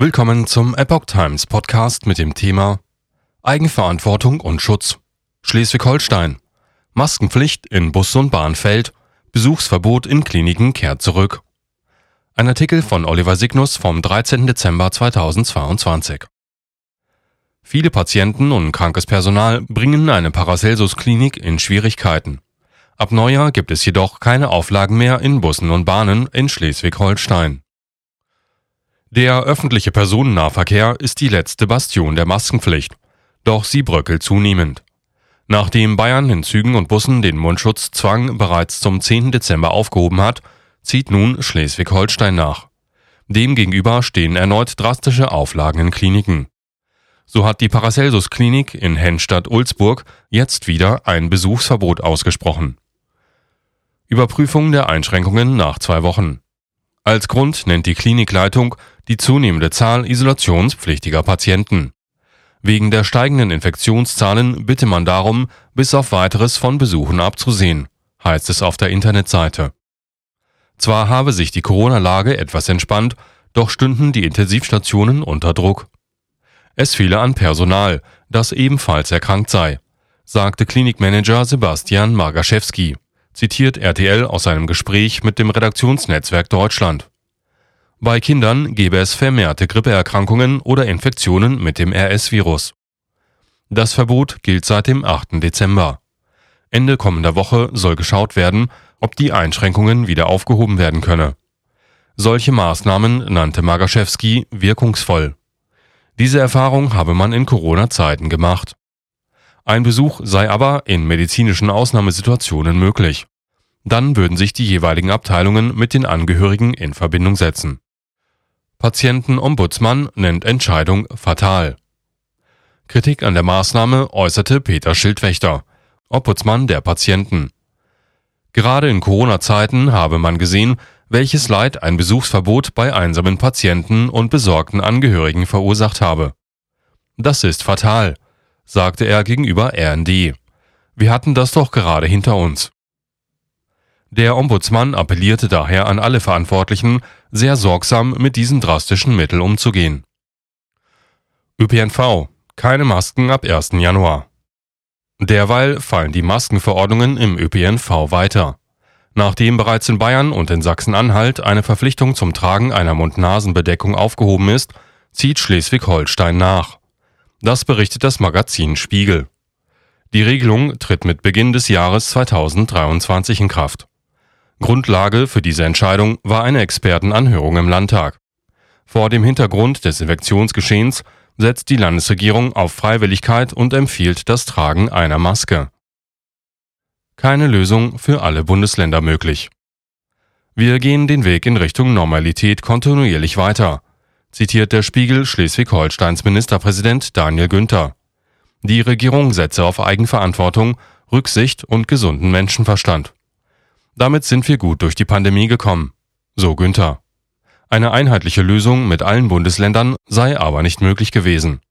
Willkommen zum Epoch Times Podcast mit dem Thema Eigenverantwortung und Schutz. Schleswig-Holstein. Maskenpflicht in Bus und Bahn fällt. Besuchsverbot in Kliniken kehrt zurück. Ein Artikel von Oliver Signus vom 13. Dezember 2022. Viele Patienten und krankes Personal bringen eine Paracelsus-Klinik in Schwierigkeiten. Ab Neujahr gibt es jedoch keine Auflagen mehr in Bussen und Bahnen in Schleswig-Holstein. Der öffentliche Personennahverkehr ist die letzte Bastion der Maskenpflicht, doch sie bröckelt zunehmend. Nachdem Bayern in Zügen und Bussen den Mundschutzzwang bereits zum 10. Dezember aufgehoben hat, zieht nun Schleswig-Holstein nach. Demgegenüber stehen erneut drastische Auflagen in Kliniken. So hat die Paracelsus-Klinik in Hennstadt-Ulzburg jetzt wieder ein Besuchsverbot ausgesprochen. Überprüfung der Einschränkungen nach zwei Wochen. Als Grund nennt die Klinikleitung die zunehmende Zahl isolationspflichtiger Patienten. Wegen der steigenden Infektionszahlen bitte man darum, bis auf weiteres von Besuchen abzusehen, heißt es auf der Internetseite. Zwar habe sich die Corona-Lage etwas entspannt, doch stünden die Intensivstationen unter Druck. Es fehle an Personal, das ebenfalls erkrankt sei, sagte Klinikmanager Sebastian Margaschewski zitiert RTL aus einem Gespräch mit dem Redaktionsnetzwerk Deutschland. Bei Kindern gebe es vermehrte Grippeerkrankungen oder Infektionen mit dem RS-Virus. Das Verbot gilt seit dem 8. Dezember. Ende kommender Woche soll geschaut werden, ob die Einschränkungen wieder aufgehoben werden könne. Solche Maßnahmen nannte Magaschewski wirkungsvoll. Diese Erfahrung habe man in Corona-Zeiten gemacht. Ein Besuch sei aber in medizinischen Ausnahmesituationen möglich. Dann würden sich die jeweiligen Abteilungen mit den Angehörigen in Verbindung setzen. Patientenombudsmann nennt Entscheidung fatal. Kritik an der Maßnahme äußerte Peter Schildwächter, Ombudsmann der Patienten. Gerade in Corona-Zeiten habe man gesehen, welches Leid ein Besuchsverbot bei einsamen Patienten und besorgten Angehörigen verursacht habe. Das ist fatal, sagte er gegenüber RND. Wir hatten das doch gerade hinter uns. Der Ombudsmann appellierte daher an alle Verantwortlichen, sehr sorgsam mit diesen drastischen Mitteln umzugehen. ÖPNV. Keine Masken ab 1. Januar. Derweil fallen die Maskenverordnungen im ÖPNV weiter. Nachdem bereits in Bayern und in Sachsen-Anhalt eine Verpflichtung zum Tragen einer Mund-Nasen-Bedeckung aufgehoben ist, zieht Schleswig-Holstein nach. Das berichtet das Magazin Spiegel. Die Regelung tritt mit Beginn des Jahres 2023 in Kraft. Grundlage für diese Entscheidung war eine Expertenanhörung im Landtag. Vor dem Hintergrund des Infektionsgeschehens setzt die Landesregierung auf Freiwilligkeit und empfiehlt das Tragen einer Maske. Keine Lösung für alle Bundesländer möglich. Wir gehen den Weg in Richtung Normalität kontinuierlich weiter, zitiert der Spiegel Schleswig-Holsteins Ministerpräsident Daniel Günther. Die Regierung setze auf Eigenverantwortung, Rücksicht und gesunden Menschenverstand. Damit sind wir gut durch die Pandemie gekommen, so Günther. Eine einheitliche Lösung mit allen Bundesländern sei aber nicht möglich gewesen.